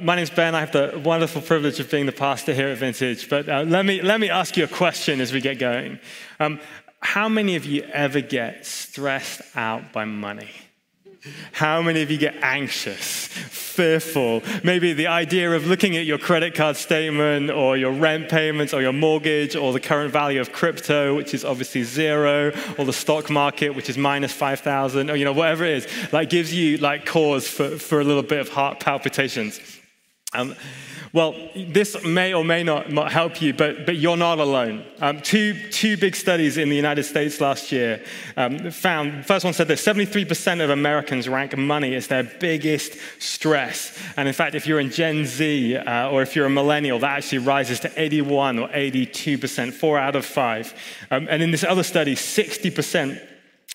My name's Ben. I have the wonderful privilege of being the pastor here at Vintage. But uh, let, me, let me ask you a question as we get going. Um, how many of you ever get stressed out by money? How many of you get anxious, fearful? Maybe the idea of looking at your credit card statement or your rent payments or your mortgage or the current value of crypto, which is obviously zero, or the stock market, which is minus 5,000, or you know, whatever it is, like gives you like cause for, for a little bit of heart palpitations. Um, well, this may or may not, not help you, but, but you're not alone. Um, two, two big studies in the United States last year um, found, first one said that 73% of Americans rank money as their biggest stress. And in fact, if you're in Gen Z uh, or if you're a millennial, that actually rises to 81 or 82%, four out of five. Um, and in this other study, 60%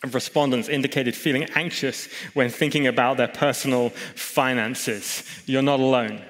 of respondents indicated feeling anxious when thinking about their personal finances. You're not alone.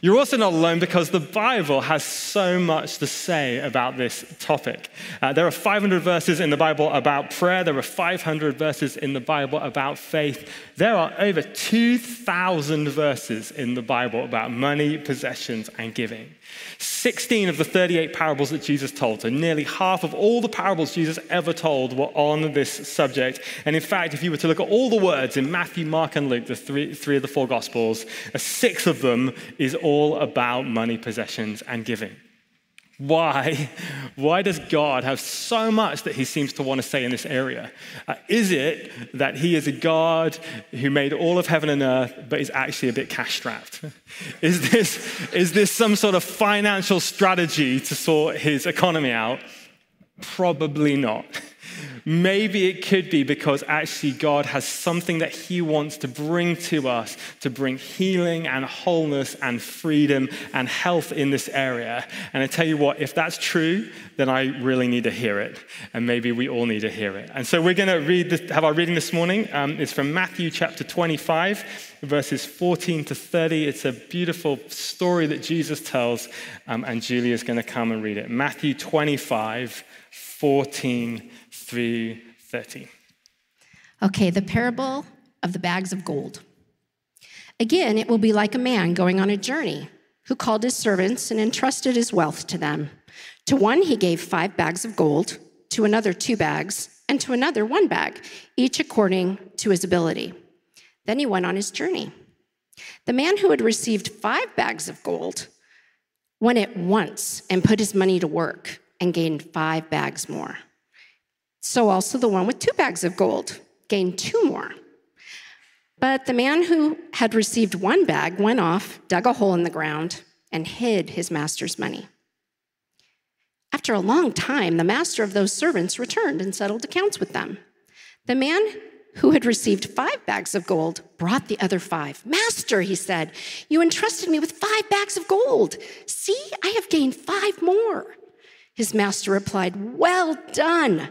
You're also not alone because the Bible has so much to say about this topic. Uh, there are 500 verses in the Bible about prayer, there are 500 verses in the Bible about faith. There are over 2,000 verses in the Bible about money, possessions, and giving. 16 of the 38 parables that Jesus told, so nearly half of all the parables Jesus ever told were on this subject. And in fact, if you were to look at all the words in Matthew, Mark, and Luke, the three, three of the four Gospels, uh, a sixth of them is all about money, possessions, and giving. Why? Why does God have so much that he seems to want to say in this area? Uh, is it that he is a God who made all of heaven and earth, but is actually a bit cash strapped? Is this, is this some sort of financial strategy to sort his economy out? Probably not. Maybe it could be because actually God has something that He wants to bring to us to bring healing and wholeness and freedom and health in this area. And I tell you what, if that's true, then I really need to hear it. And maybe we all need to hear it. And so we're going to read this, have our reading this morning. Um, it's from Matthew chapter 25, verses 14 to 30. It's a beautiful story that Jesus tells, um, and Julia is going to come and read it. Matthew 25, 14 through 30. Okay, the parable of the bags of gold. Again, it will be like a man going on a journey who called his servants and entrusted his wealth to them. To one, he gave five bags of gold, to another, two bags, and to another, one bag, each according to his ability. Then he went on his journey. The man who had received five bags of gold went at once and put his money to work and gained five bags more. So also the one with two bags of gold gained two more. But the man who had received one bag went off, dug a hole in the ground, and hid his master's money. After a long time, the master of those servants returned and settled accounts with them. The man who had received five bags of gold brought the other five. Master, he said, you entrusted me with five bags of gold. See, I have gained five more. His master replied, Well done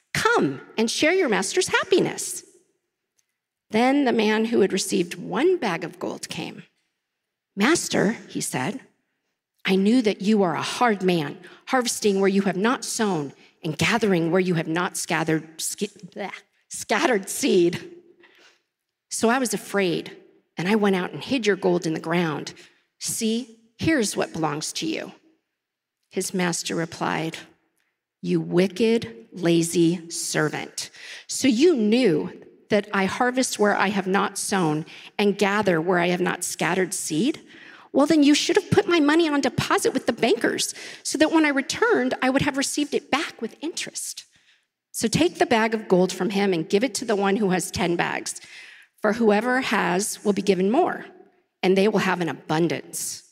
Come and share your master's happiness. Then the man who had received one bag of gold came. Master, he said, I knew that you are a hard man, harvesting where you have not sown and gathering where you have not scattered, scattered seed. So I was afraid, and I went out and hid your gold in the ground. See, here's what belongs to you. His master replied, you wicked, lazy servant. So you knew that I harvest where I have not sown and gather where I have not scattered seed? Well, then you should have put my money on deposit with the bankers so that when I returned, I would have received it back with interest. So take the bag of gold from him and give it to the one who has 10 bags. For whoever has will be given more, and they will have an abundance.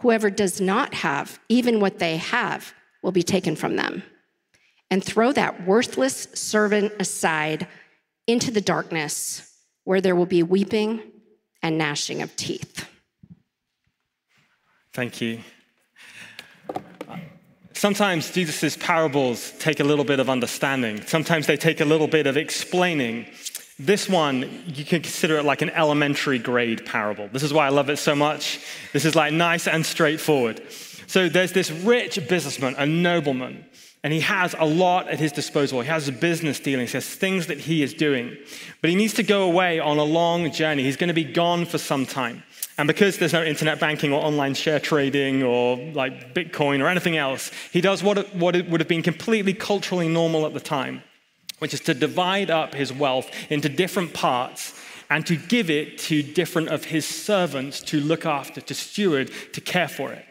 Whoever does not have, even what they have, will be taken from them and throw that worthless servant aside into the darkness where there will be weeping and gnashing of teeth. Thank you. Sometimes Jesus' parables take a little bit of understanding, sometimes they take a little bit of explaining. This one, you can consider it like an elementary grade parable. This is why I love it so much. This is like nice and straightforward. So there's this rich businessman, a nobleman, and he has a lot at his disposal. He has business dealings, he has things that he is doing. But he needs to go away on a long journey. He's going to be gone for some time. And because there's no internet banking or online share trading or like Bitcoin or anything else, he does what, what would have been completely culturally normal at the time, which is to divide up his wealth into different parts and to give it to different of his servants to look after, to steward, to care for it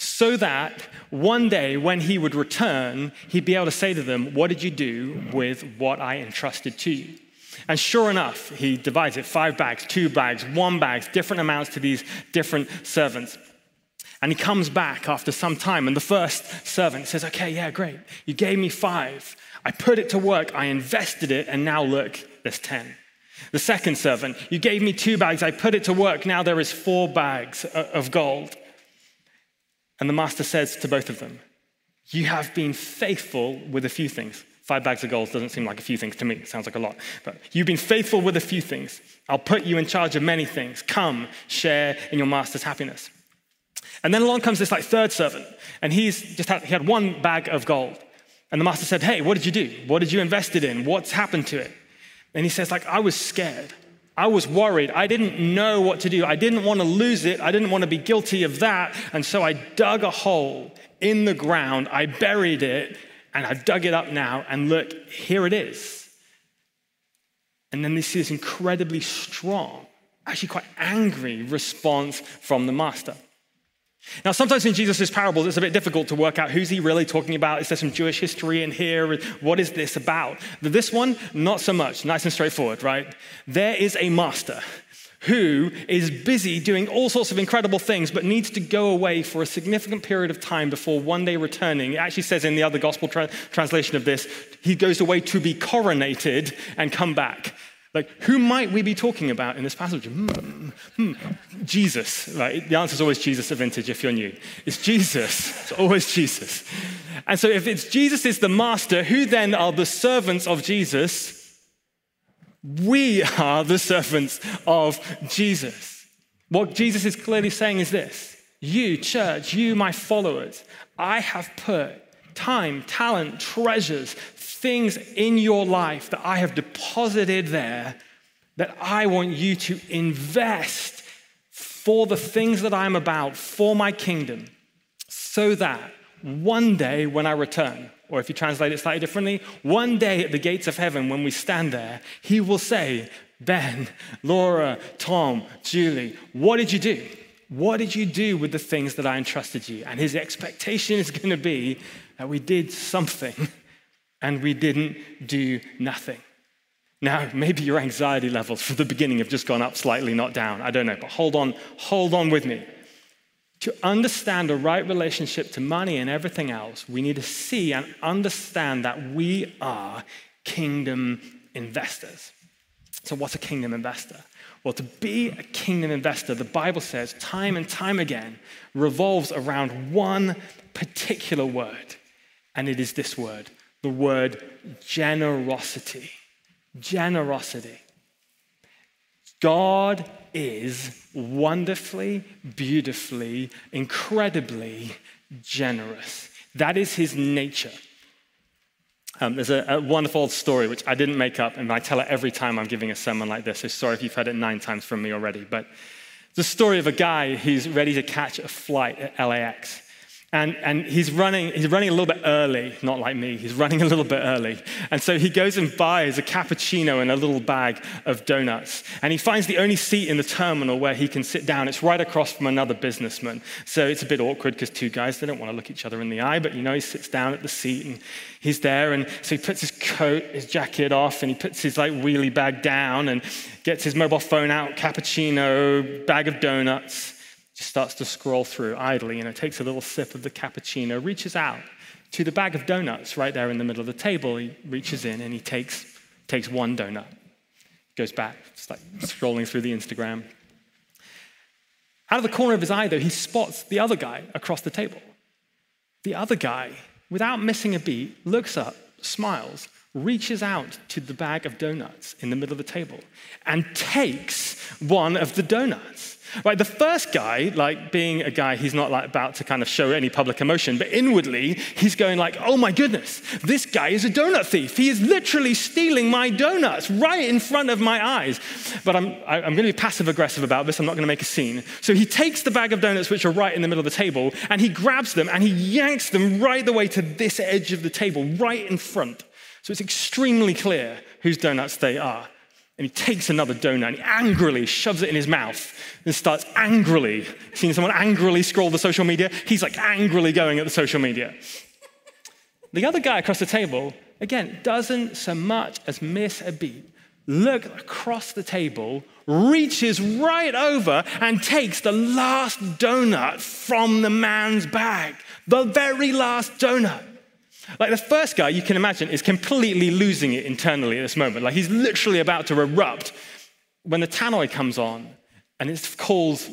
so that one day when he would return, he'd be able to say to them, What did you do with what I entrusted to you? And sure enough, he divides it five bags, two bags, one bags, different amounts to these different servants. And he comes back after some time, and the first servant says, Okay, yeah, great. You gave me five. I put it to work, I invested it, and now look, there's 10. The second servant, you gave me two bags, I put it to work, now there is four bags of gold. And the master says to both of them, You have been faithful with a few things. Five bags of gold doesn't seem like a few things to me. It sounds like a lot. But you've been faithful with a few things. I'll put you in charge of many things. Come, share in your master's happiness. And then along comes this like third servant, and he's just had, he had one bag of gold. And the master said, Hey, what did you do? What did you invest it in? What's happened to it? And he says, like, I was scared. I was worried. I didn't know what to do. I didn't want to lose it. I didn't want to be guilty of that. And so I dug a hole in the ground. I buried it and I've dug it up now. And look, here it is. And then this is incredibly strong, actually quite angry response from the master. Now, sometimes in Jesus' parables, it's a bit difficult to work out who's he really talking about. Is there some Jewish history in here? What is this about? This one, not so much. Nice and straightforward, right? There is a master who is busy doing all sorts of incredible things, but needs to go away for a significant period of time before one day returning. It actually says in the other gospel tra- translation of this, he goes away to be coronated and come back. Like, who might we be talking about in this passage? Hmm, hmm, Jesus, right? The answer is always Jesus at Vintage if you're new. It's Jesus. It's always Jesus. And so, if it's Jesus is the master, who then are the servants of Jesus? We are the servants of Jesus. What Jesus is clearly saying is this You, church, you, my followers, I have put time, talent, treasures, things in your life that I have deposited there that I want you to invest for the things that I'm about, for my kingdom, so that one day when I return, or if you translate it slightly differently, one day at the gates of heaven when we stand there, he will say, Ben, Laura, Tom, Julie, what did you do? What did you do with the things that I entrusted you? And his expectation is going to be that we did something and we didn't do nothing. Now, maybe your anxiety levels from the beginning have just gone up slightly, not down. I don't know, but hold on, hold on with me. To understand a right relationship to money and everything else, we need to see and understand that we are kingdom investors. So, what's a kingdom investor? Well, to be a kingdom investor, the Bible says time and time again, revolves around one particular word, and it is this word the word generosity. Generosity. God is wonderfully, beautifully, incredibly generous. That is his nature. Um, there's a, a, wonderful story which I didn't make up, and I tell it every time I'm giving a sermon like this. So sorry if you've heard it nine times from me already. But the story of a guy who's ready to catch a flight at LAX. And, and he's, running, he's running a little bit early, not like me, he's running a little bit early. And so he goes and buys a cappuccino and a little bag of donuts. And he finds the only seat in the terminal where he can sit down. It's right across from another businessman. So it's a bit awkward because two guys, they don't want to look each other in the eye, but you know, he sits down at the seat and he's there. And so he puts his coat, his jacket off, and he puts his like wheelie bag down and gets his mobile phone out, cappuccino, bag of donuts starts to scroll through idly, and it takes a little sip of the cappuccino, reaches out to the bag of donuts right there in the middle of the table. He reaches in and he takes, takes one donut, goes back, just like scrolling through the Instagram. Out of the corner of his eye, though, he spots the other guy across the table. The other guy without missing a beat, looks up, smiles, reaches out to the bag of donuts in the middle of the table and takes one of the donuts. Right, the first guy, like being a guy, he's not like about to kind of show any public emotion, but inwardly he's going like, "Oh my goodness, this guy is a donut thief. He is literally stealing my donuts right in front of my eyes." But I'm, I'm going to be passive aggressive about this. I'm not going to make a scene. So he takes the bag of donuts, which are right in the middle of the table, and he grabs them and he yanks them right the way to this edge of the table, right in front. So it's extremely clear whose donuts they are. And he takes another donut and he angrily shoves it in his mouth and starts angrily. Seen someone angrily scroll the social media? He's like angrily going at the social media. The other guy across the table, again, doesn't so much as miss a beat. Look across the table, reaches right over and takes the last donut from the man's bag. The very last donut. Like the first guy, you can imagine, is completely losing it internally at this moment. Like he's literally about to erupt when the tannoy comes on and it calls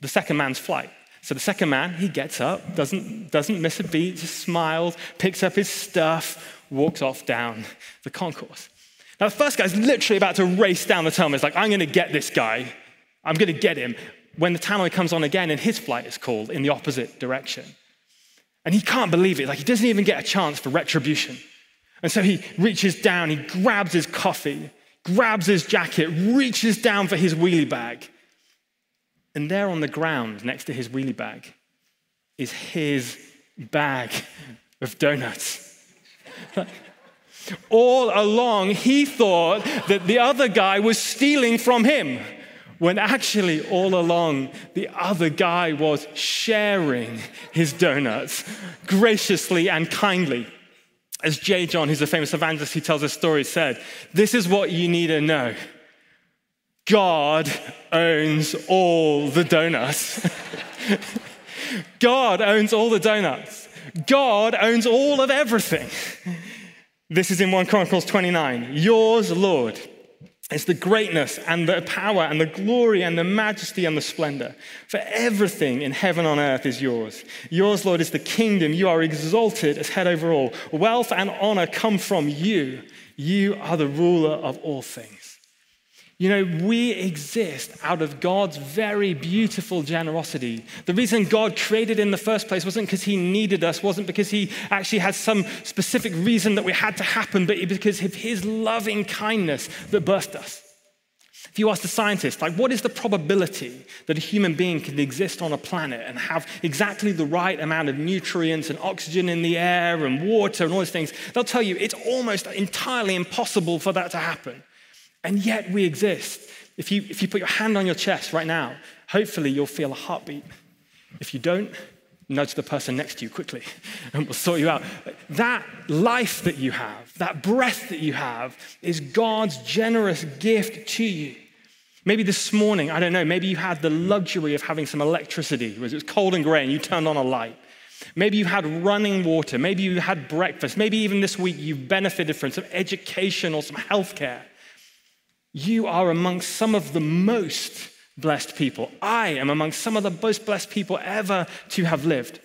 the second man's flight. So the second man, he gets up, doesn't, doesn't miss a beat, just smiles, picks up his stuff, walks off down the concourse. Now, the first guy's literally about to race down the tunnel. He's like, I'm going to get this guy. I'm going to get him. When the tannoy comes on again and his flight is called in the opposite direction. And he can't believe it. Like, he doesn't even get a chance for retribution. And so he reaches down, he grabs his coffee, grabs his jacket, reaches down for his wheelie bag. And there on the ground next to his wheelie bag is his bag of donuts. All along, he thought that the other guy was stealing from him when actually all along the other guy was sharing his donuts graciously and kindly. As J. John, who's a famous evangelist who tells a story, said, This is what you need to know God owns all the donuts. God owns all the donuts. God owns all of everything. This is in 1 Chronicles 29. Yours, Lord, it's the greatness and the power and the glory and the majesty and the splendor. For everything in heaven and on earth is yours. Yours, Lord, is the kingdom. You are exalted as head over all. Wealth and honor come from you. You are the ruler of all things. You know, we exist out of God's very beautiful generosity. The reason God created in the first place wasn't because he needed us, wasn't because he actually had some specific reason that we had to happen, but because of his loving kindness that birthed us. If you ask the scientist, like, what is the probability that a human being can exist on a planet and have exactly the right amount of nutrients and oxygen in the air and water and all these things, they'll tell you it's almost entirely impossible for that to happen. And yet we exist. If you, if you put your hand on your chest right now, hopefully you'll feel a heartbeat. If you don't, nudge the person next to you quickly and we'll sort you out. That life that you have, that breath that you have, is God's generous gift to you. Maybe this morning, I don't know, maybe you had the luxury of having some electricity. It was cold and gray and you turned on a light. Maybe you had running water. Maybe you had breakfast. Maybe even this week you've benefited from some education or some health care. You are amongst some of the most blessed people. I am amongst some of the most blessed people ever to have lived.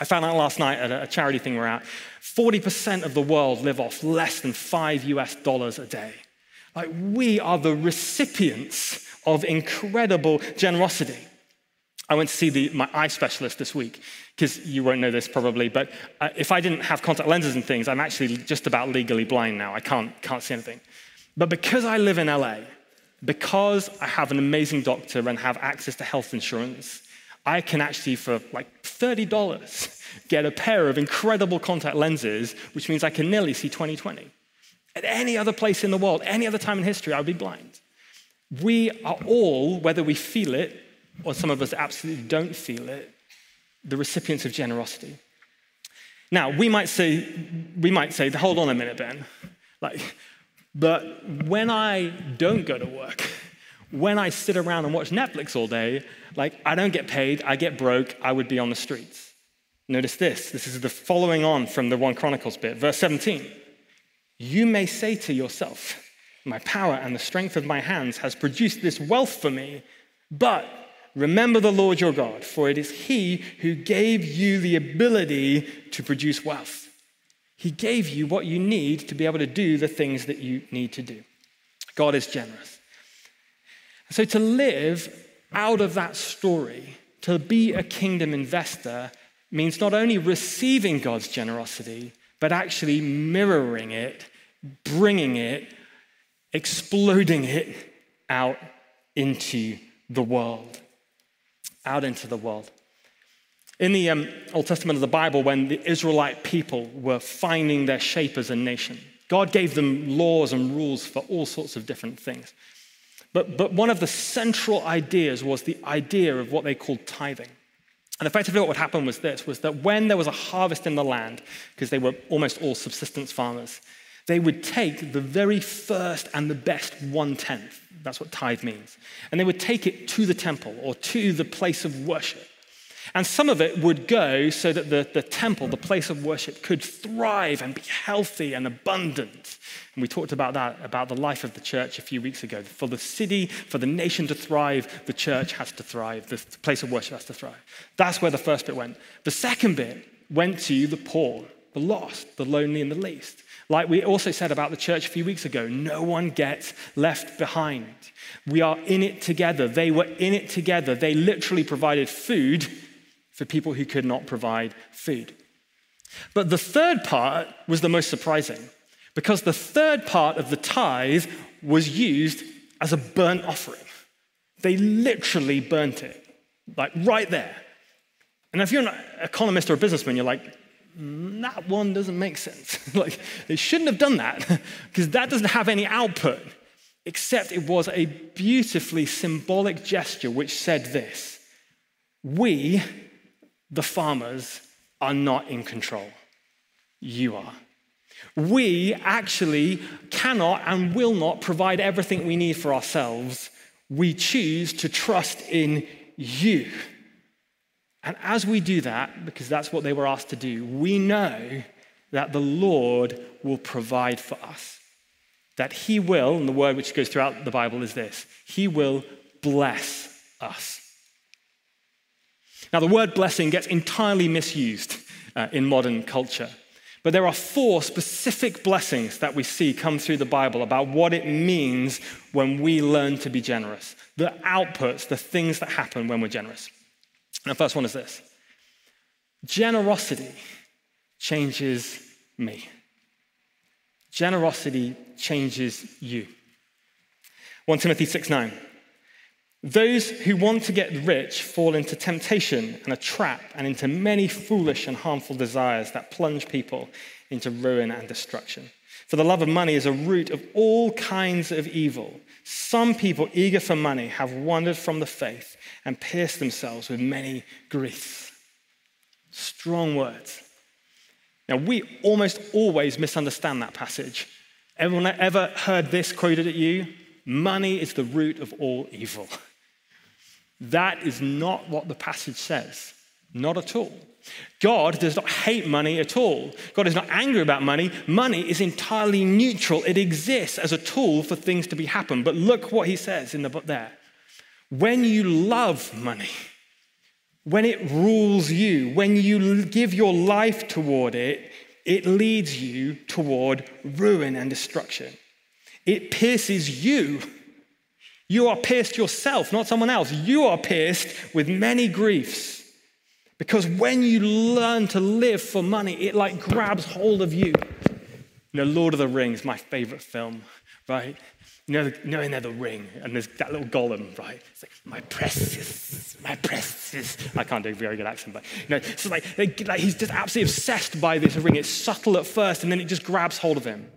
I found out last night at a charity thing we're at 40% of the world live off less than five US dollars a day. Like, we are the recipients of incredible generosity. I went to see the, my eye specialist this week because you won't know this probably, but uh, if I didn't have contact lenses and things, I'm actually just about legally blind now. I can't, can't see anything. But because I live in LA, because I have an amazing doctor and have access to health insurance, I can actually, for like $30, get a pair of incredible contact lenses, which means I can nearly see 2020. At any other place in the world, any other time in history, I would be blind. We are all, whether we feel it or some of us absolutely don't feel it, the recipients of generosity. Now, we might say, we might say, hold on a minute, Ben. Like, but when I don't go to work, when I sit around and watch Netflix all day, like I don't get paid, I get broke, I would be on the streets. Notice this. This is the following on from the 1 Chronicles bit. Verse 17. You may say to yourself, My power and the strength of my hands has produced this wealth for me, but remember the Lord your God, for it is He who gave you the ability to produce wealth. He gave you what you need to be able to do the things that you need to do. God is generous. So to live out of that story, to be a kingdom investor, means not only receiving God's generosity, but actually mirroring it, bringing it, exploding it out into the world. Out into the world. In the um, Old Testament of the Bible, when the Israelite people were finding their shape as a nation, God gave them laws and rules for all sorts of different things. But, but one of the central ideas was the idea of what they called tithing. And effectively, what would happen was this was that when there was a harvest in the land, because they were almost all subsistence farmers, they would take the very first and the best one tenth. That's what tithe means. And they would take it to the temple or to the place of worship. And some of it would go so that the, the temple, the place of worship, could thrive and be healthy and abundant. And we talked about that, about the life of the church a few weeks ago. For the city, for the nation to thrive, the church has to thrive. The place of worship has to thrive. That's where the first bit went. The second bit went to the poor, the lost, the lonely, and the least. Like we also said about the church a few weeks ago, no one gets left behind. We are in it together. They were in it together. They literally provided food for people who could not provide food. But the third part was the most surprising because the third part of the tithe was used as a burnt offering. They literally burnt it, like right there. And if you're an economist or a businessman, you're like, that one doesn't make sense. like, they shouldn't have done that because that doesn't have any output, except it was a beautifully symbolic gesture which said this We the farmers are not in control. You are. We actually cannot and will not provide everything we need for ourselves. We choose to trust in you. And as we do that, because that's what they were asked to do, we know that the Lord will provide for us. That He will, and the word which goes throughout the Bible is this He will bless us. Now, the word blessing gets entirely misused uh, in modern culture. But there are four specific blessings that we see come through the Bible about what it means when we learn to be generous. The outputs, the things that happen when we're generous. And the first one is this generosity changes me. Generosity changes you. 1 Timothy 6 9. Those who want to get rich fall into temptation and a trap and into many foolish and harmful desires that plunge people into ruin and destruction. For the love of money is a root of all kinds of evil. Some people eager for money have wandered from the faith and pierced themselves with many griefs. Strong words. Now, we almost always misunderstand that passage. Everyone ever heard this quoted at you? Money is the root of all evil. That is not what the passage says. Not at all. God does not hate money at all. God is not angry about money. Money is entirely neutral. It exists as a tool for things to be happen. But look what he says in the book there. When you love money, when it rules you, when you give your life toward it, it leads you toward ruin and destruction. It pierces you you are pierced yourself, not someone else. You are pierced with many griefs. Because when you learn to live for money, it like grabs hold of you. You know, Lord of the Rings, my favorite film, right? You know, you know in there the ring, and there's that little Gollum, right? It's like, my precious, my precious. I can't do a very good accent, but you know, so like, like he's just absolutely obsessed by this ring. It's subtle at first, and then it just grabs hold of him.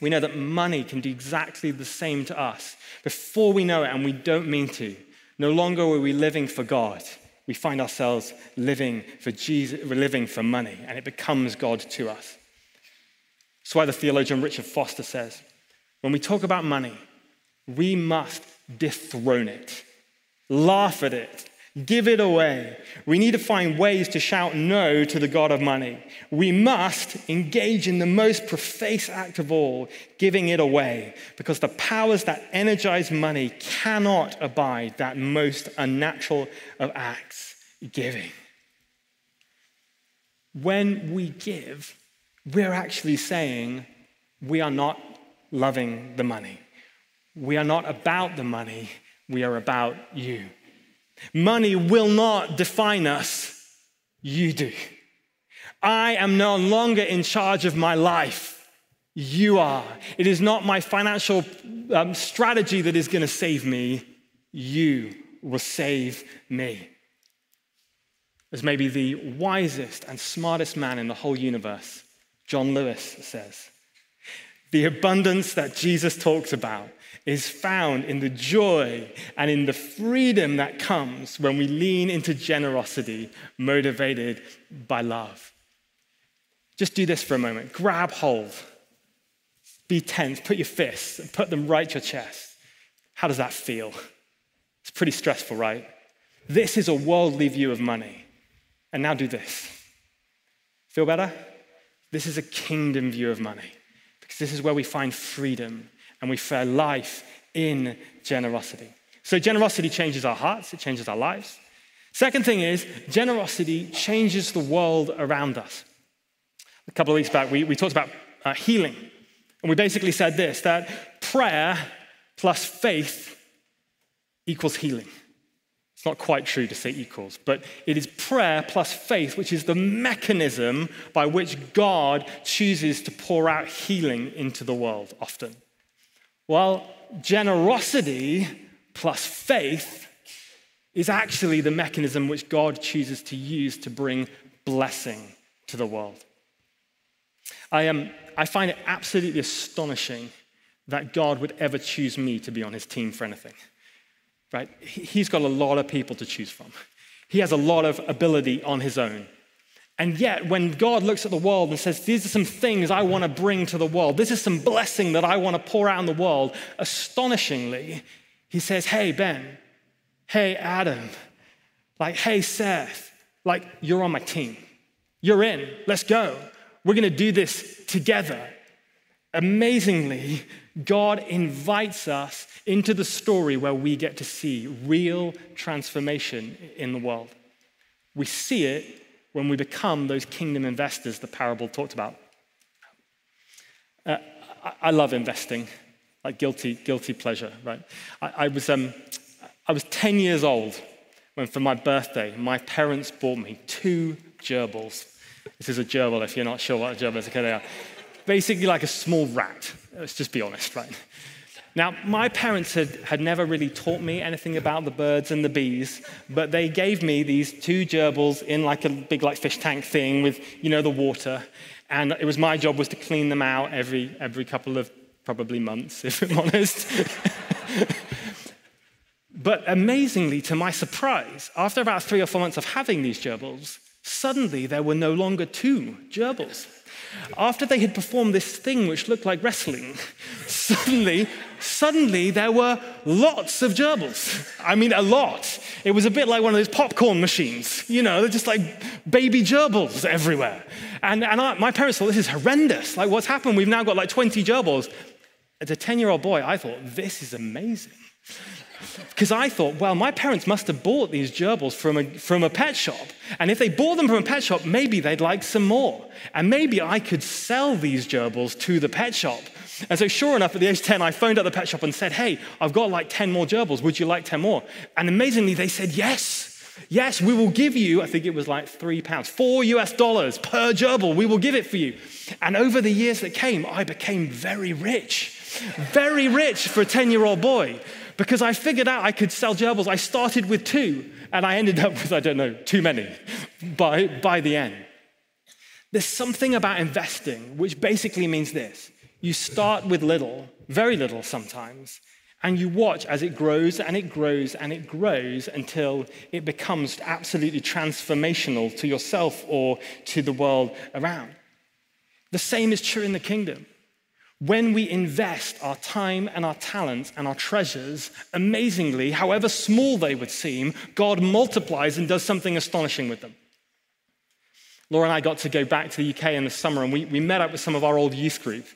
We know that money can do exactly the same to us before we know it, and we don't mean to. No longer are we living for God. We find ourselves living for Jesus, living for money, and it becomes God to us. That's why the theologian Richard Foster says when we talk about money, we must dethrone it, laugh at it, Give it away. We need to find ways to shout no to the God of money. We must engage in the most preface act of all, giving it away, because the powers that energize money cannot abide that most unnatural of acts giving. When we give, we're actually saying we are not loving the money. We are not about the money, we are about you. Money will not define us, you do. I am no longer in charge of my life. You are. It is not my financial um, strategy that is going to save me. You will save me. As maybe the wisest and smartest man in the whole universe, John Lewis says, the abundance that Jesus talks about is found in the joy and in the freedom that comes when we lean into generosity motivated by love. Just do this for a moment. Grab hold. Be tense. Put your fists and put them right to your chest. How does that feel? It's pretty stressful, right? This is a worldly view of money. And now do this. Feel better? This is a kingdom view of money because this is where we find freedom and we fare life in generosity. So, generosity changes our hearts, it changes our lives. Second thing is, generosity changes the world around us. A couple of weeks back, we, we talked about uh, healing. And we basically said this that prayer plus faith equals healing. It's not quite true to say equals, but it is prayer plus faith, which is the mechanism by which God chooses to pour out healing into the world often. Well, generosity plus faith is actually the mechanism which God chooses to use to bring blessing to the world. I, um, I find it absolutely astonishing that God would ever choose me to be on his team for anything right? He's got a lot of people to choose from. He has a lot of ability on his own. And yet, when God looks at the world and says, These are some things I want to bring to the world, this is some blessing that I want to pour out in the world, astonishingly, he says, Hey, Ben, hey, Adam, like, hey, Seth, like, you're on my team. You're in. Let's go. We're going to do this together. Amazingly, God invites us into the story where we get to see real transformation in the world. We see it when we become those kingdom investors the parable talked about. Uh, I, I, love investing, like guilty, guilty pleasure, right? I, I, was, um, I was 10 years old when, for my birthday, my parents bought me two gerbils. This is a gerbil if you're not sure what a gerbil is. Okay, they are. Basically, like a small rat. Let's just be honest, right? Now, my parents had, had never really taught me anything about the birds and the bees, but they gave me these two gerbils in like a big like fish tank thing with, you know, the water. And it was my job was to clean them out every, every couple of probably months, if I'm honest. but amazingly, to my surprise, after about three or four months of having these gerbils, suddenly there were no longer two gerbils. After they had performed this thing which looked like wrestling, suddenly, suddenly there were lots of gerbils. I mean, a lot. It was a bit like one of those popcorn machines, you know, they're just like baby gerbils everywhere. And, and I, my parents thought, this is horrendous. Like, what's happened? We've now got like 20 gerbils. As a 10 year old boy, I thought, this is amazing. Because I thought, well, my parents must have bought these gerbils from a, from a pet shop. And if they bought them from a pet shop, maybe they'd like some more. And maybe I could sell these gerbils to the pet shop. And so, sure enough, at the age of 10, I phoned up the pet shop and said, hey, I've got like 10 more gerbils. Would you like 10 more? And amazingly, they said, yes. Yes, we will give you, I think it was like three pounds, four US dollars per gerbil. We will give it for you. And over the years that came, I became very rich. Very rich for a 10 year old boy because I figured out I could sell gerbils. I started with two, and I ended up with, I don't know, too many by, by the end. There's something about investing which basically means this you start with little, very little sometimes, and you watch as it grows and it grows and it grows until it becomes absolutely transformational to yourself or to the world around. The same is true in the kingdom. When we invest our time and our talents and our treasures, amazingly, however small they would seem, God multiplies and does something astonishing with them. Laura and I got to go back to the UK in the summer and we, we met up with some of our old youth group.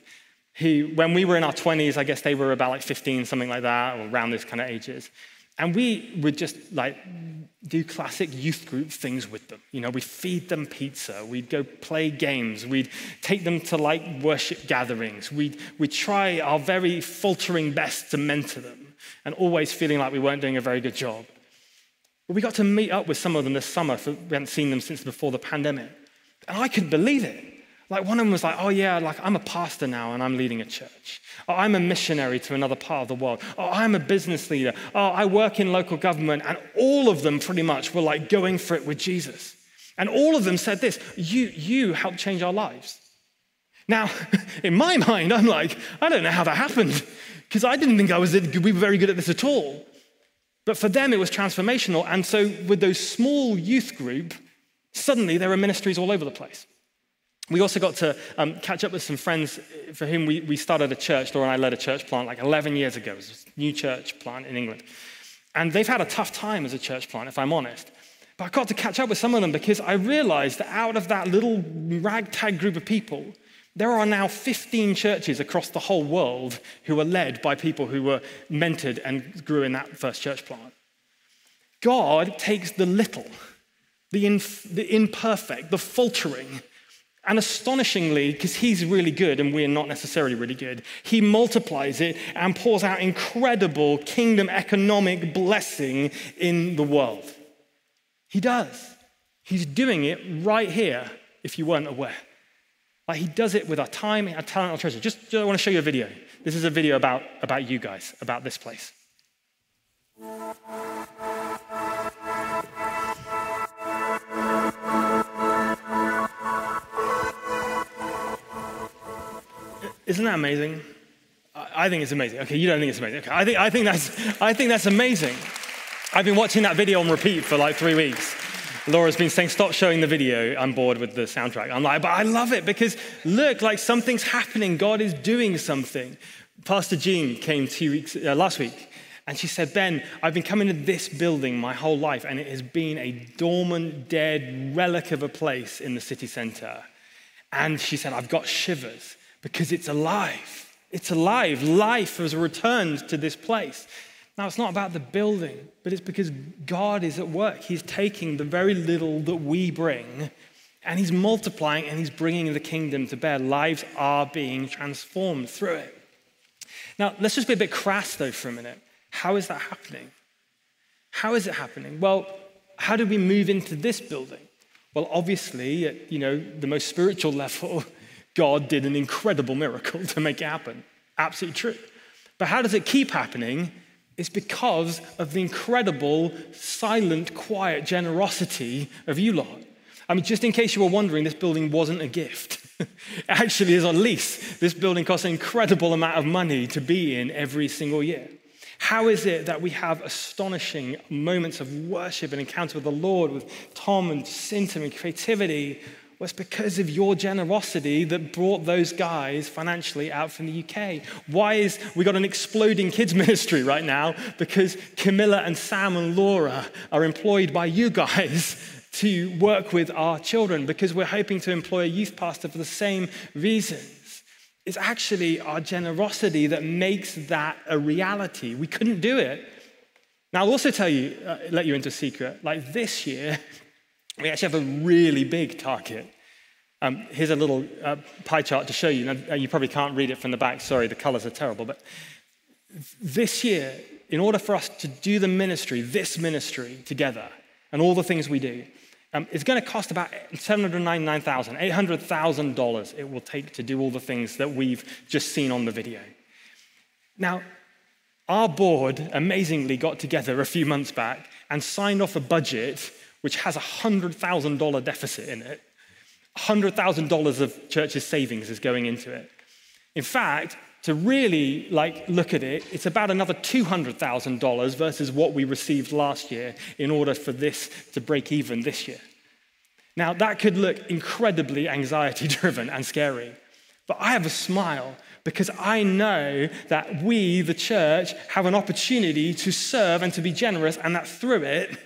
When we were in our 20s, I guess they were about like 15, something like that, or around those kind of ages. And we would just like do classic youth group things with them. You know, we'd feed them pizza, we'd go play games, we'd take them to like worship gatherings, we'd, we'd try our very faltering best to mentor them, and always feeling like we weren't doing a very good job. But we got to meet up with some of them this summer, for, we hadn't seen them since before the pandemic. And I couldn't believe it. Like one of them was like, oh yeah, like I'm a pastor now and I'm leading a church. Oh, I'm a missionary to another part of the world. Oh, I'm a business leader. Oh, I work in local government. And all of them pretty much were like going for it with Jesus. And all of them said this, you, you helped change our lives. Now, in my mind, I'm like, I don't know how that happened because I didn't think I was, we were very good at this at all. But for them, it was transformational. And so with those small youth group, suddenly there are ministries all over the place. We also got to um, catch up with some friends for whom we, we started a church. Laura and I led a church plant like 11 years ago. It was a new church plant in England. And they've had a tough time as a church plant, if I'm honest. But I got to catch up with some of them because I realized that out of that little ragtag group of people, there are now 15 churches across the whole world who are led by people who were mentored and grew in that first church plant. God takes the little, the, inf- the imperfect, the faltering, and astonishingly, because he's really good and we're not necessarily really good, he multiplies it and pours out incredible kingdom economic blessing in the world. He does. He's doing it right here, if you weren't aware. Like he does it with our time, our talent, our treasure. Just, just I want to show you a video. This is a video about, about you guys, about this place. Isn't that amazing? I think it's amazing. Okay, you don't think it's amazing. Okay, I think, I think, that's, I think that's amazing. I've been watching that video on repeat for like three weeks. Laura's been saying, stop showing the video. I'm bored with the soundtrack. I'm like, but I love it because look, like something's happening. God is doing something. Pastor Jean came two weeks, uh, last week and she said, Ben, I've been coming to this building my whole life and it has been a dormant, dead relic of a place in the city center. And she said, I've got shivers because it's alive. It's alive. Life has returned to this place. Now, it's not about the building, but it's because God is at work. He's taking the very little that we bring and He's multiplying and He's bringing the kingdom to bear. Lives are being transformed through it. Now, let's just be a bit crass though for a minute. How is that happening? How is it happening? Well, how do we move into this building? Well, obviously, at you know, the most spiritual level, God did an incredible miracle to make it happen. Absolutely true. But how does it keep happening? It's because of the incredible, silent, quiet generosity of you lot. I mean, just in case you were wondering, this building wasn't a gift. it actually is a lease. This building costs an incredible amount of money to be in every single year. How is it that we have astonishing moments of worship and encounter with the Lord, with Tom and Cinta and creativity, it's because of your generosity that brought those guys financially out from the UK. Why is we got an exploding kids ministry right now? Because Camilla and Sam and Laura are employed by you guys to work with our children because we're hoping to employ a youth pastor for the same reasons. It's actually our generosity that makes that a reality. We couldn't do it. Now, I'll also tell you, uh, let you into a secret. Like this year, we actually have a really big target. Um, here's a little uh, pie chart to show you. Now, uh, you probably can't read it from the back. Sorry, the colors are terrible. But this year, in order for us to do the ministry, this ministry together, and all the things we do, um, it's going to cost about $799,000, $800,000 it will take to do all the things that we've just seen on the video. Now, our board amazingly got together a few months back and signed off a budget which has a $100,000 deficit in it. $100,000 of church's savings is going into it. In fact, to really like look at it, it's about another $200,000 versus what we received last year in order for this to break even this year. Now, that could look incredibly anxiety driven and scary, but I have a smile because I know that we, the church, have an opportunity to serve and to be generous, and that through it,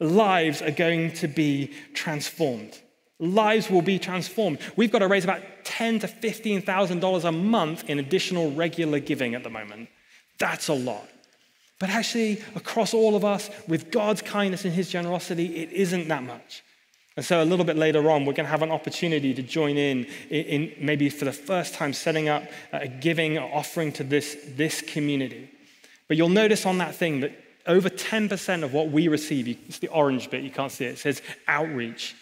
lives are going to be transformed. Lives will be transformed. We've got to raise about ten to fifteen thousand dollars a month in additional regular giving at the moment. That's a lot. But actually, across all of us, with God's kindness and His generosity, it isn't that much. And so, a little bit later on, we're going to have an opportunity to join in, in, maybe for the first time, setting up a giving offering to this, this community. But you'll notice on that thing that over 10% of what we receive, it's the orange bit, you can't see it, it says outreach,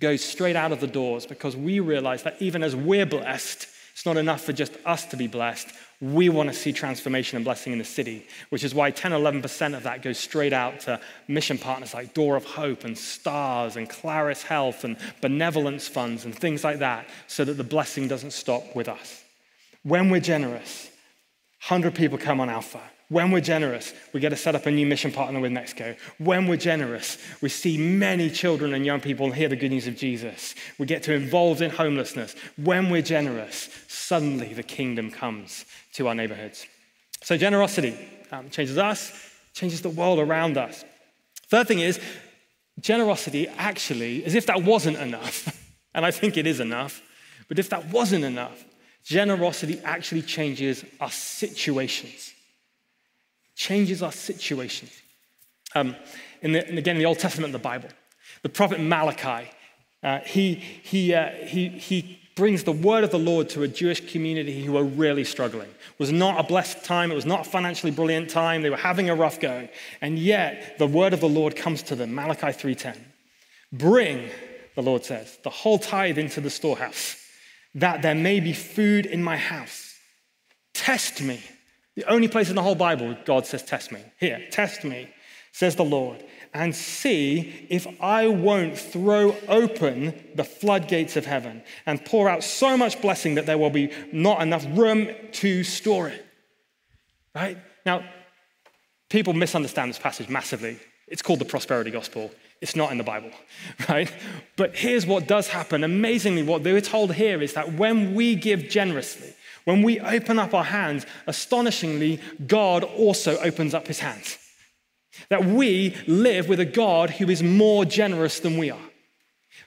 goes straight out of the doors because we realize that even as we're blessed, it's not enough for just us to be blessed. We want to see transformation and blessing in the city, which is why 10 11% of that goes straight out to mission partners like Door of Hope and STARS and Claris Health and benevolence funds and things like that, so that the blessing doesn't stop with us. When we're generous, 100 people come on Alpha. When we're generous, we get to set up a new mission partner with Mexico. When we're generous, we see many children and young people hear the good news of Jesus. We get to involved in homelessness. When we're generous, suddenly the kingdom comes to our neighborhoods. So generosity um, changes us, changes the world around us. Third thing is, generosity actually, as if that wasn't enough, and I think it is enough, but if that wasn't enough, generosity actually changes our situations changes our situation. Um, in the, again, in the Old Testament, the Bible, the prophet Malachi, uh, he, he, uh, he, he brings the word of the Lord to a Jewish community who were really struggling. It was not a blessed time. It was not a financially brilliant time. They were having a rough go. And yet, the word of the Lord comes to them, Malachi 3.10. Bring, the Lord says, the whole tithe into the storehouse, that there may be food in my house. Test me the only place in the whole Bible God says, Test me. Here, test me, says the Lord, and see if I won't throw open the floodgates of heaven and pour out so much blessing that there will be not enough room to store it. Right? Now, people misunderstand this passage massively. It's called the prosperity gospel. It's not in the Bible, right? But here's what does happen. Amazingly, what were told here is that when we give generously, when we open up our hands, astonishingly, God also opens up his hands. That we live with a God who is more generous than we are.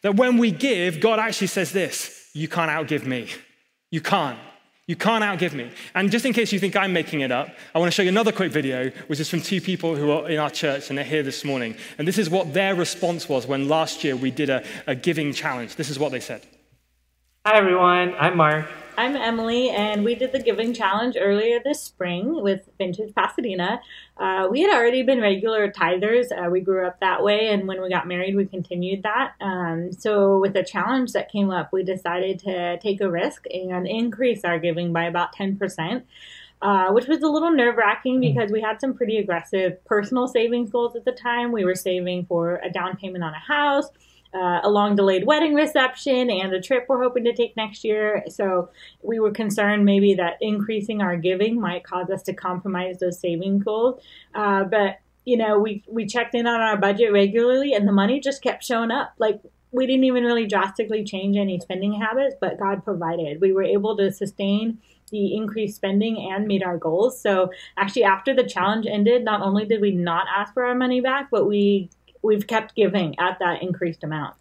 That when we give, God actually says this You can't outgive me. You can't. You can't outgive me. And just in case you think I'm making it up, I want to show you another quick video, which is from two people who are in our church and they're here this morning. And this is what their response was when last year we did a, a giving challenge. This is what they said. Hi, everyone. I'm Mark. I'm Emily, and we did the Giving Challenge earlier this spring with Vintage Pasadena. Uh, we had already been regular tithers. Uh, we grew up that way, and when we got married, we continued that. Um, so, with the challenge that came up, we decided to take a risk and increase our giving by about 10%. Uh, which was a little nerve wracking hmm. because we had some pretty aggressive personal savings goals at the time. We were saving for a down payment on a house, uh, a long delayed wedding reception and a trip we're hoping to take next year. So we were concerned maybe that increasing our giving might cause us to compromise those saving goals. Uh, but you know, we we checked in on our budget regularly, and the money just kept showing up. Like we didn't even really drastically change any spending habits, but God provided. We were able to sustain the increased spending and meet our goals. So actually, after the challenge ended, not only did we not ask for our money back, but we we've kept giving at that increased amount.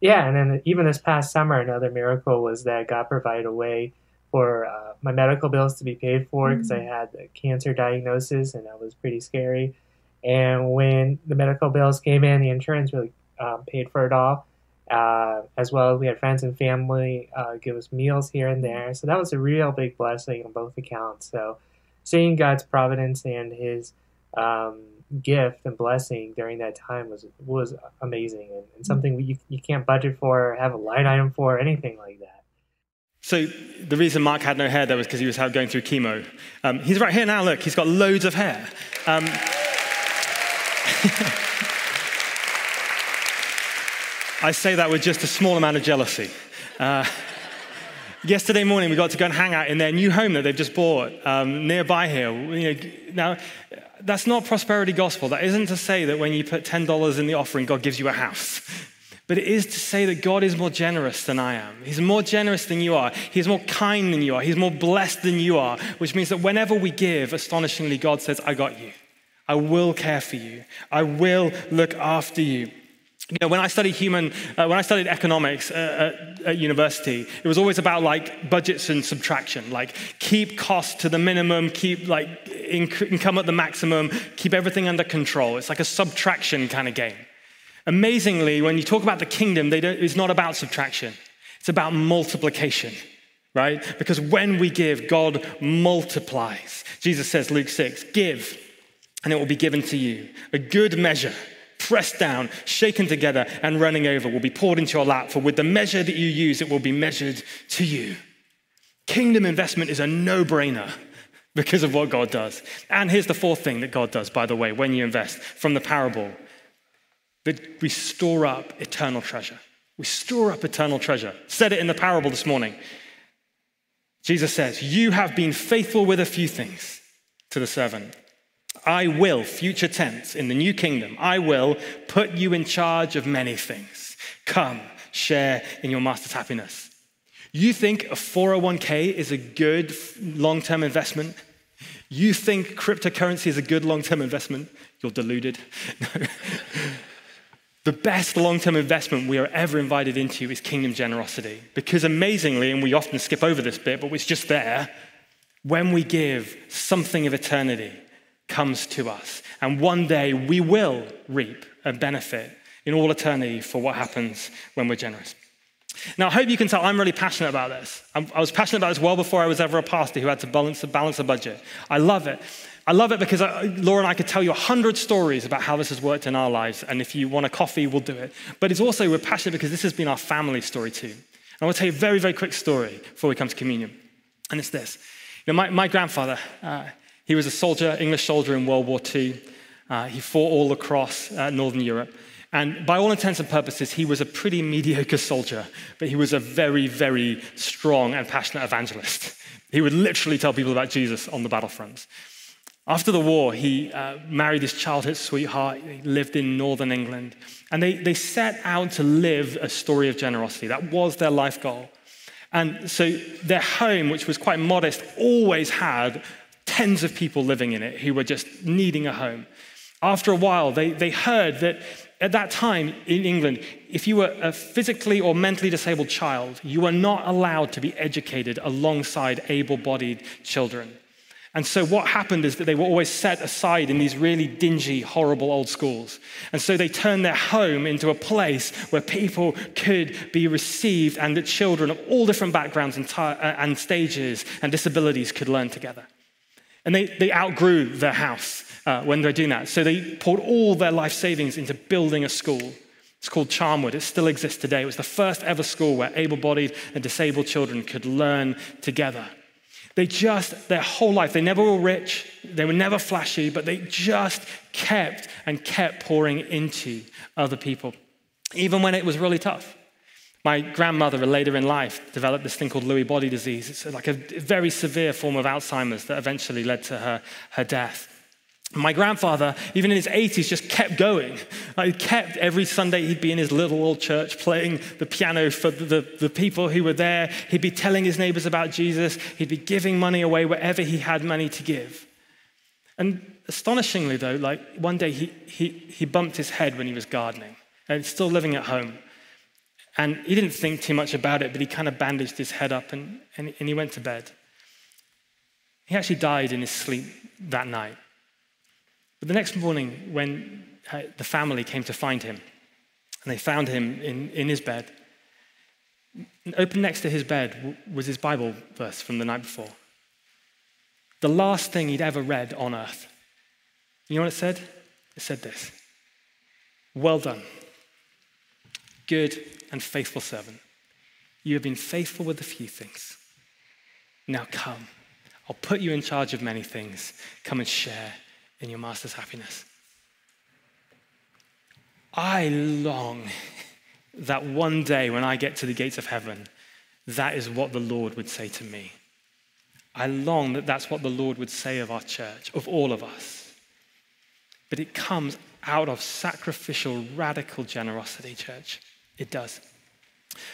Yeah, and then even this past summer, another miracle was that God provided a way for uh, my medical bills to be paid for because mm-hmm. I had a cancer diagnosis and that was pretty scary. And when the medical bills came in, the insurance really um, paid for it all. Uh, as well as we had friends and family uh, give us meals here and there. So that was a real big blessing on both accounts. So seeing God's providence and His um, gift and blessing during that time was was amazing and, and something you, you can't budget for, have a line item for, anything like that. So the reason Mark had no hair there was because he was going through chemo. Um, he's right here now. Look, he's got loads of hair. Um, I say that with just a small amount of jealousy. Uh, yesterday morning, we got to go and hang out in their new home that they've just bought um, nearby here. You know, now, that's not prosperity gospel. That isn't to say that when you put $10 in the offering, God gives you a house. But it is to say that God is more generous than I am. He's more generous than you are. He's more kind than you are. He's more blessed than you are, which means that whenever we give, astonishingly, God says, I got you. I will care for you. I will look after you. You know, when I studied human, uh, when I studied economics uh, at, at, university, it was always about like budgets and subtraction, like keep costs to the minimum, keep like income at the maximum, keep everything under control. It's like a subtraction kind of game. Amazingly, when you talk about the kingdom, it's not about subtraction, it's about multiplication, right? Because when we give, God multiplies. Jesus says, Luke 6, give, and it will be given to you. A good measure, pressed down, shaken together, and running over will be poured into your lap. For with the measure that you use, it will be measured to you. Kingdom investment is a no brainer because of what God does. And here's the fourth thing that God does, by the way, when you invest from the parable that we store up eternal treasure. We store up eternal treasure. Said it in the parable this morning. Jesus says, You have been faithful with a few things to the servant. I will, future tense, in the new kingdom, I will put you in charge of many things. Come, share in your master's happiness. You think a 401k is a good long term investment? You think cryptocurrency is a good long term investment? You're deluded. the best long term investment we are ever invited into is kingdom generosity. Because amazingly, and we often skip over this bit, but it's just there, when we give, something of eternity comes to us. And one day we will reap a benefit in all eternity for what happens when we're generous. Now, I hope you can tell I'm really passionate about this. I'm, was passionate about this well before I was ever a pastor who had to balance, balance a budget. I love it. I love it because I, Laura and I could tell you a hundred stories about how this has worked in our lives. And if you want a coffee, we'll do it. But it's also, we're passionate because this has been our family story too. And I want to tell you a very, very quick story before we come to communion. And it's this. You know, my, my grandfather, uh, he was a soldier, English soldier in World War II. Uh, he fought all across uh, Northern Europe. And by all intents and purposes, he was a pretty mediocre soldier, but he was a very, very strong and passionate evangelist. He would literally tell people about Jesus on the battlefront. After the war, he uh, married his childhood sweetheart. He lived in northern England. And they, they set out to live a story of generosity. That was their life goal. And so their home, which was quite modest, always had tens of people living in it who were just needing a home. After a while, they, they heard that at that time in England, if you were a physically or mentally disabled child, you were not allowed to be educated alongside able bodied children. And so, what happened is that they were always set aside in these really dingy, horrible old schools. And so, they turned their home into a place where people could be received and that children of all different backgrounds and, t- uh, and stages and disabilities could learn together. And they, they outgrew their house uh, when they're doing that. So they poured all their life savings into building a school. It's called Charmwood. It still exists today. It was the first ever school where able bodied and disabled children could learn together. They just, their whole life, they never were rich, they were never flashy, but they just kept and kept pouring into other people, even when it was really tough. My grandmother, later in life, developed this thing called Lewy body disease. It's uh, like a very severe form of Alzheimer's that eventually led to her, her death. My grandfather, even in his 80s, just kept going. Like, kept every Sunday, he'd be in his little old church playing the piano for the, the, the, people who were there. He'd be telling his neighbors about Jesus. He'd be giving money away wherever he had money to give. And astonishingly, though, like one day he, he, he bumped his head when he was gardening and still living at home. And he didn't think too much about it, but he kind of bandaged his head up and, and, and he went to bed. He actually died in his sleep that night. But the next morning, when uh, the family came to find him, and they found him in, in his bed, open next to his bed was his Bible verse from the night before. The last thing he'd ever read on earth. You know what it said? It said this Well done, good and faithful servant. You have been faithful with a few things. Now come. I'll put you in charge of many things. Come and share in your master's happiness. I long that one day when I get to the gates of heaven, that is what the Lord would say to me. I long that that's what the Lord would say of our church, of all of us. But it comes out of sacrificial, radical generosity, church. It does.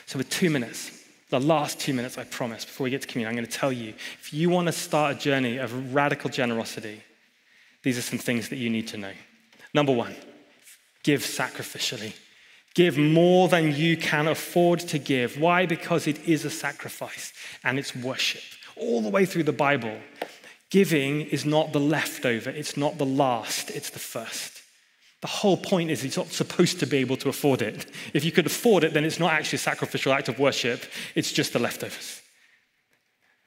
So, with two minutes, the last two minutes, I promise, before we get to communion, I'm going to tell you if you want to start a journey of radical generosity, these are some things that you need to know. Number one, give sacrificially. Give more than you can afford to give. Why? Because it is a sacrifice and it's worship. All the way through the Bible, Giving is not the leftover, it's not the last, it's the first. The whole point is he's not supposed to be able to afford it. If you could afford it, then it's not actually a sacrificial act of worship, it's just the leftovers.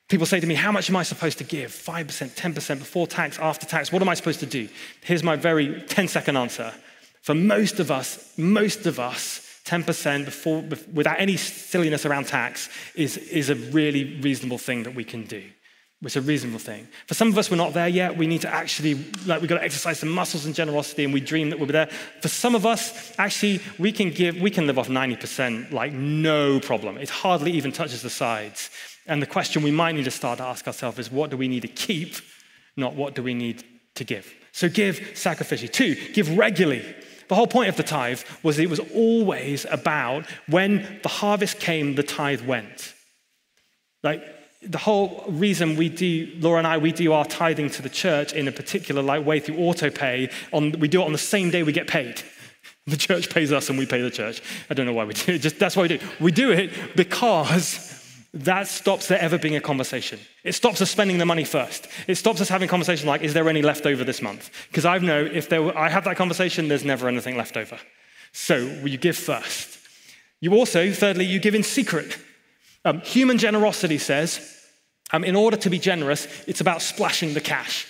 People say to me, How much am I supposed to give? 5%, 10%, before tax, after tax? What am I supposed to do? Here's my very 10 second answer. For most of us, most of us, 10% before, without any silliness around tax is, is a really reasonable thing that we can do. It's a reasonable thing. For some of us, we're not there yet. We need to actually, like, we've got to exercise some muscles and generosity, and we dream that we'll be there. For some of us, actually, we can give, we can live off 90%, like, no problem. It hardly even touches the sides. And the question we might need to start to ask ourselves is what do we need to keep, not what do we need to give? So give sacrificially. Two, give regularly. The whole point of the tithe was it was always about when the harvest came, the tithe went. Like the whole reason we do, Laura and I, we do our tithing to the church in a particular like way through autopay. On, we do it on the same day we get paid. The church pays us and we pay the church. I don't know why we do it. Just that's why we do. it. We do it because that stops there ever being a conversation. It stops us spending the money first. It stops us having a conversation like, is there any left over this month? Because I know if there, I have that conversation, there's never anything left over. So you give first. You also, thirdly, you give in secret. Um, human generosity says, um, in order to be generous, it's about splashing the cash.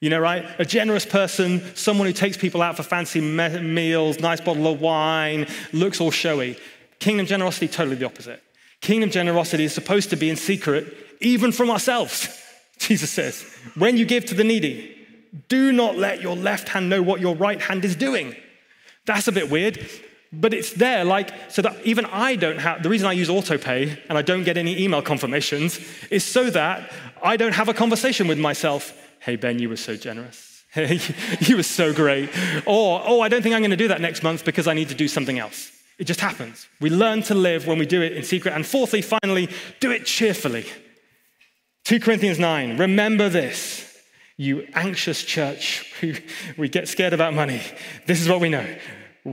You know, right? A generous person, someone who takes people out for fancy me- meals, nice bottle of wine, looks all showy. Kingdom generosity, totally the opposite. Kingdom generosity is supposed to be in secret, even from ourselves. Jesus says, when you give to the needy, do not let your left hand know what your right hand is doing. That's a bit weird, but it's there, like, so that even I don't have, the reason I use autopay and I don't get any email confirmations is so that I don't have a conversation with myself. Hey, Ben, you were so generous. Hey, you were so great. Or, oh, I don't think I'm going to do that next month because I need to do something else. It just happens. We learn to live when we do it in secret. And fourthly, finally, do it cheerfully. 2 Corinthians 9, remember this. You anxious church who we get scared about money. This is what we know.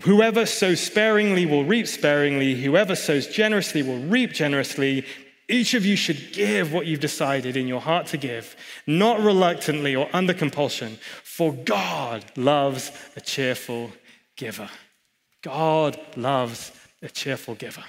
Whoever sows sparingly will reap sparingly. Whoever sows generously will reap generously. Each of you should give what you've decided in your heart to give, not reluctantly or under compulsion, for God loves a cheerful giver. God loves a cheerful giver.